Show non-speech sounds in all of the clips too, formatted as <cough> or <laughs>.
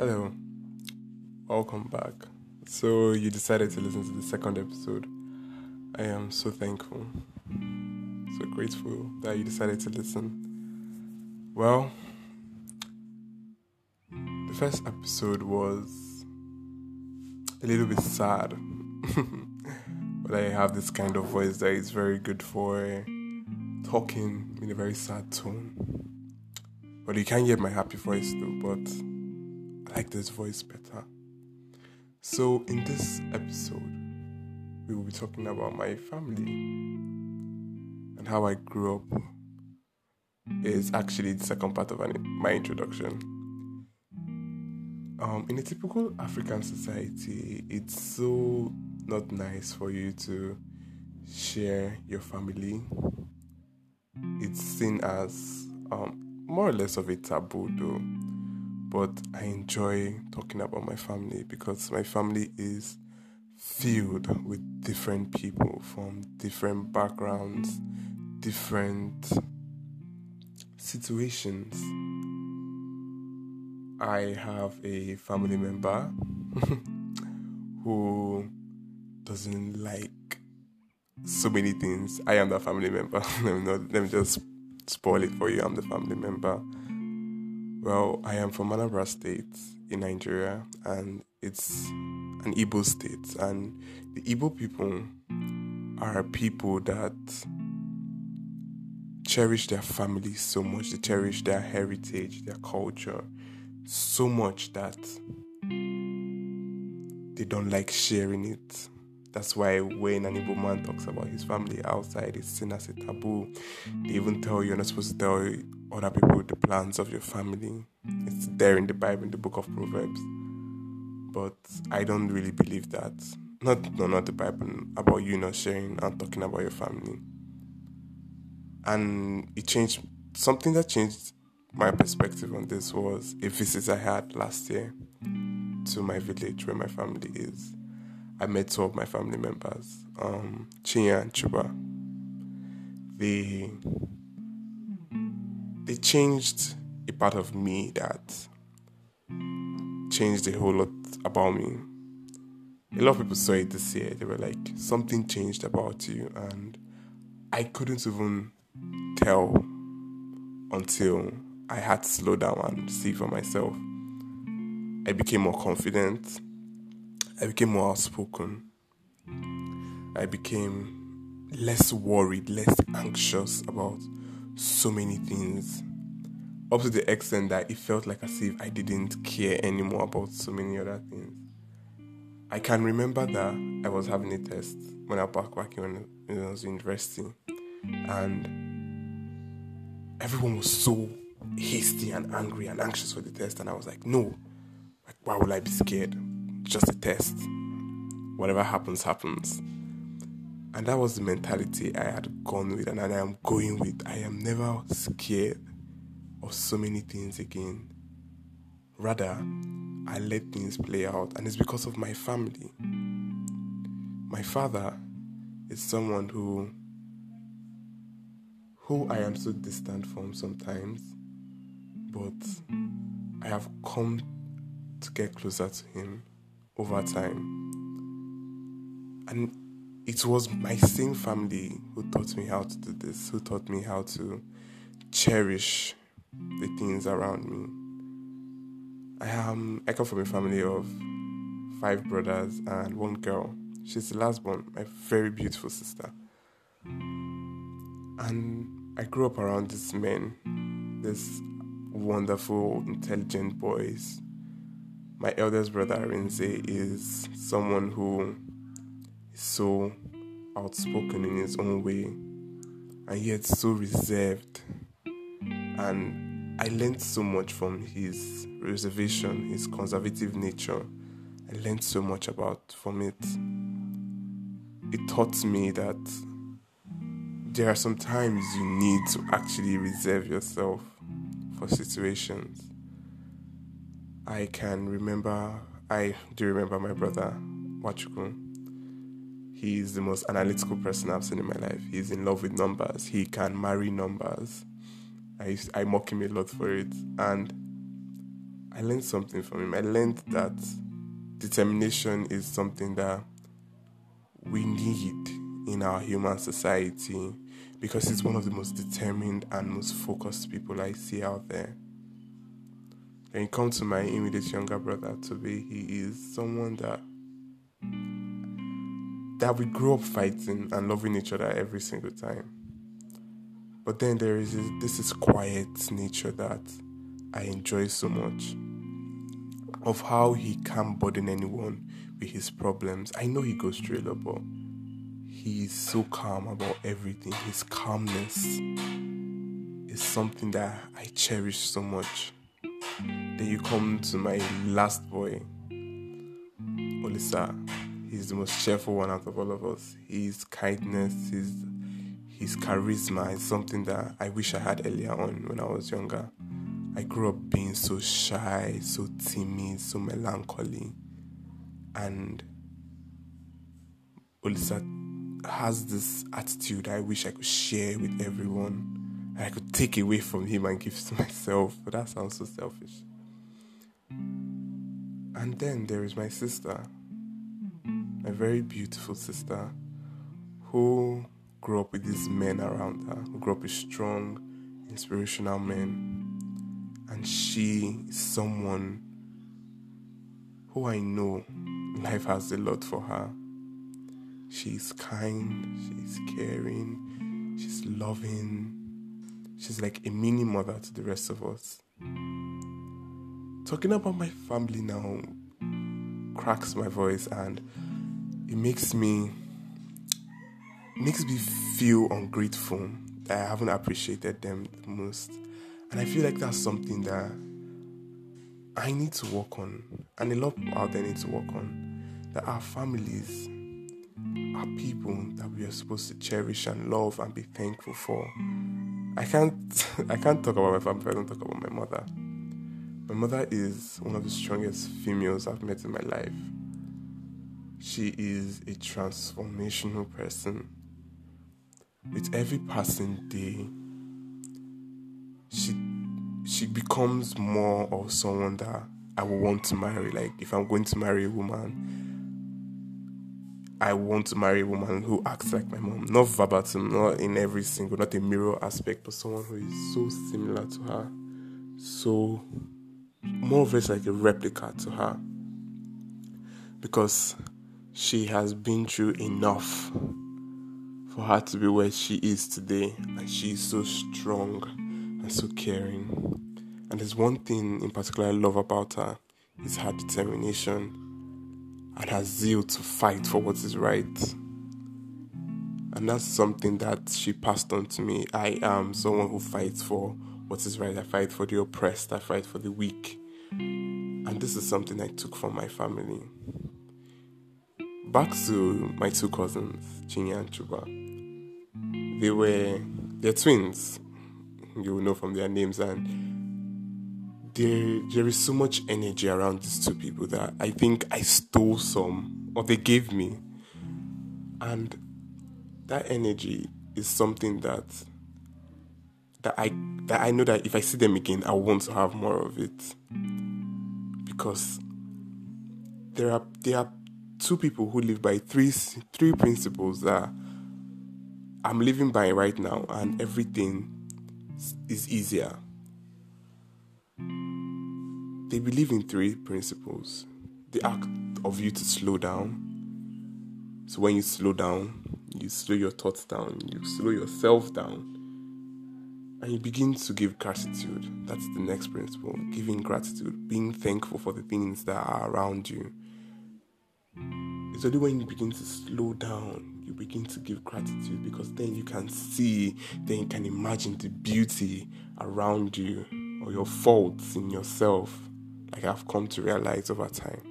Hello, welcome back. So, you decided to listen to the second episode. I am so thankful, so grateful that you decided to listen. Well, the first episode was a little bit sad, <laughs> but I have this kind of voice that is very good for eh, talking in a very sad tone. But you can't hear my happy voice though, but like this voice better. So, in this episode, we will be talking about my family and how I grew up. Is actually the second part of my introduction. Um, in a typical African society, it's so not nice for you to share your family. It's seen as um, more or less of a taboo, though but I enjoy talking about my family because my family is filled with different people from different backgrounds, different situations. I have a family member <laughs> who doesn't like so many things. I am the family member. <laughs> let, me not, let me just spoil it for you. I'm the family member well, I am from Anambra State in Nigeria, and it's an Igbo state. And the Igbo people are people that cherish their family so much, they cherish their heritage, their culture so much that they don't like sharing it. That's why when an Igbo man talks about his family outside, it's seen as a taboo. They even tell you you're not supposed to tell other people with the plans of your family. It's there in the Bible, in the book of Proverbs. But I don't really believe that. Not no, not the Bible, about you not sharing and talking about your family. And it changed something that changed my perspective on this was a visit I had last year to my village where my family is. I met two of my family members, um, and Chuba. They they changed a part of me that changed a whole lot about me. A lot of people saw it this year. They were like, something changed about you, and I couldn't even tell until I had to slow down and see for myself. I became more confident. I became more outspoken. I became less worried, less anxious about so many things up to the extent that it felt like as if I didn't care anymore about so many other things. I can remember that I was having a test when I was back when, when I was in university, and everyone was so hasty and angry and anxious for the test, and I was like, no, like why would I be scared? Just a test. Whatever happens, happens. And that was the mentality I had gone with and I am going with. I am never scared of so many things again. Rather, I let things play out, and it's because of my family. My father is someone who who I am so distant from sometimes, but I have come to get closer to him over time. And it was my same family who taught me how to do this, who taught me how to cherish the things around me. I am I come from a family of five brothers and one girl. She's the last one, my very beautiful sister. And I grew up around these men, these wonderful, intelligent boys. My eldest brother Arinze is someone who so outspoken in his own way and yet so reserved. And I learned so much from his reservation, his conservative nature. I learned so much about from it. It taught me that there are some times you need to actually reserve yourself for situations. I can remember, I do remember my brother, Wachuku He's the most analytical person I've seen in my life. He's in love with numbers. He can marry numbers. I, I mock him a lot for it. And I learned something from him. I learned that determination is something that we need in our human society because he's one of the most determined and most focused people I see out there. When it comes to my immediate younger brother, Toby, he is someone that that we grew up fighting and loving each other every single time. But then there is this, this is quiet nature that I enjoy so much. Of how he can't burden anyone with his problems. I know he goes through a lot, but he's so calm about everything. His calmness is something that I cherish so much. Then you come to my last boy, Olisa. He's the most cheerful one out of all of us. His kindness, his his charisma is something that I wish I had earlier on when I was younger. I grew up being so shy, so timid, so melancholy. And Olisa has this attitude I wish I could share with everyone. I could take away from him and give to <laughs> myself, but that sounds so selfish. And then there is my sister, my very beautiful sister, who grew up with these men around her, who grew up with strong, inspirational men. And she is someone who I know life has a lot for her. She's kind, she's caring, she's loving. She's like a mini mother to the rest of us. Talking about my family now cracks my voice and it makes me makes me feel ungrateful that I haven't appreciated them the most. And I feel like that's something that I need to work on, and a lot out there need to work on. That our families are people that we are supposed to cherish and love and be thankful for. I can't <laughs> I can't talk about my family I don't talk about my mother. My mother is one of the strongest females I've met in my life. She is a transformational person. With every passing day, she she becomes more of someone that I would want to marry. Like if I'm going to marry a woman, I want to marry a woman who acts like my mom. Not verbatim, not in every single, not a mirror aspect, but someone who is so similar to her. So, more of it's like a replica to her. Because she has been through enough for her to be where she is today. And she is so strong and so caring. And there's one thing in particular I love about her is her determination and her zeal to fight for what is right. And that's something that she passed on to me. I am someone who fights for what is right. I fight for the oppressed. I fight for the weak. And this is something I took from my family. Back to my two cousins, Chinya and Chuba. They were they're twins. You will know from their names and there there is so much energy around these two people that I think I stole some or they gave me. And that energy is something that that I that I know that if I see them again I want to have more of it. Because there are there are two people who live by three three principles that I'm living by right now and everything is easier they believe in three principles the act of you to slow down. So when you slow down, you slow your thoughts down, you slow yourself down, and you begin to give gratitude. That's the next principle giving gratitude, being thankful for the things that are around you. It's only when you begin to slow down, you begin to give gratitude because then you can see, then you can imagine the beauty around you or your faults in yourself like I've come to realize over time.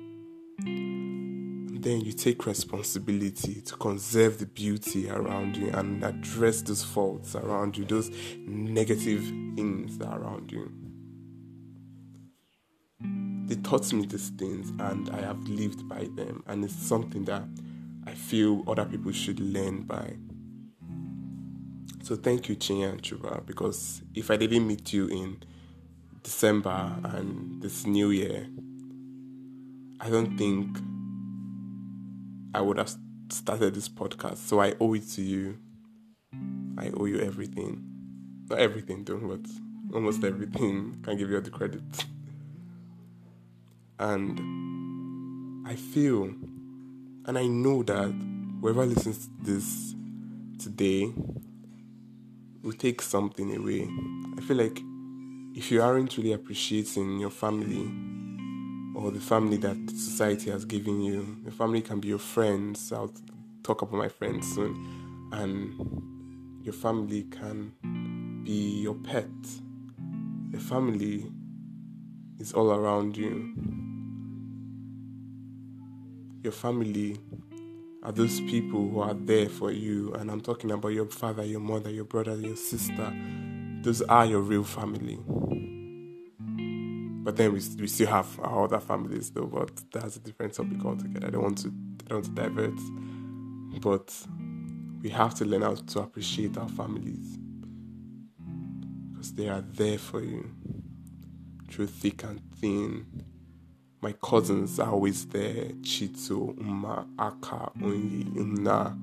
And then you take responsibility to conserve the beauty around you and address those faults around you, those negative things around you. They taught me these things and I have lived by them, and it's something that I feel other people should learn by. So thank you, Chinya and Chuba, because if I didn't meet you in December and this new year, I don't think I would have started this podcast. So I owe it to you. I owe you everything. Not everything, don't, but almost everything. Can give you all the credit. <laughs> and I feel and I know that whoever listens to this today will take something away. I feel like if you aren't really appreciating your family or the family that society has given you, your family can be your friends. I'll talk about my friends soon. And your family can be your pet. Your family is all around you. Your family are those people who are there for you. And I'm talking about your father, your mother, your brother, your sister. Those are your real family. But then we, we still have our other families though, but that's a different topic altogether. I don't want to I don't want to divert. But we have to learn how to appreciate our families. Because they are there for you. Through thick and thin my cousins are always there Chito, Uma, Aka, Onyi, Una,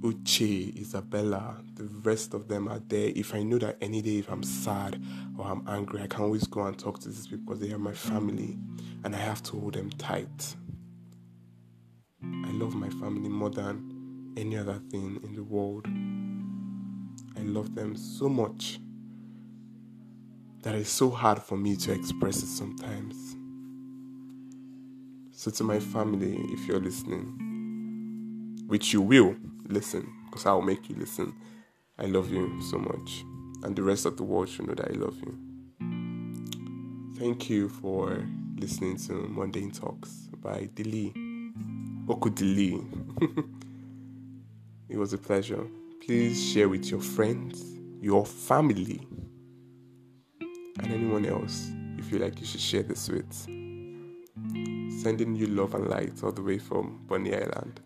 Uche, Isabella. The rest of them are there. If I know that any day if I'm sad or I'm angry, I can always go and talk to these people because they are my family and I have to hold them tight. I love my family more than any other thing in the world. I love them so much that it's so hard for me to express it sometimes. So, to my family, if you're listening, which you will listen, because I'll make you listen, I love you so much. And the rest of the world should know that I love you. Thank you for listening to Mundane Talks by Dili. Okudili. <laughs> it was a pleasure. Please share with your friends, your family, and anyone else you feel like you should share this with sending you love and light all the way from Bonny Island.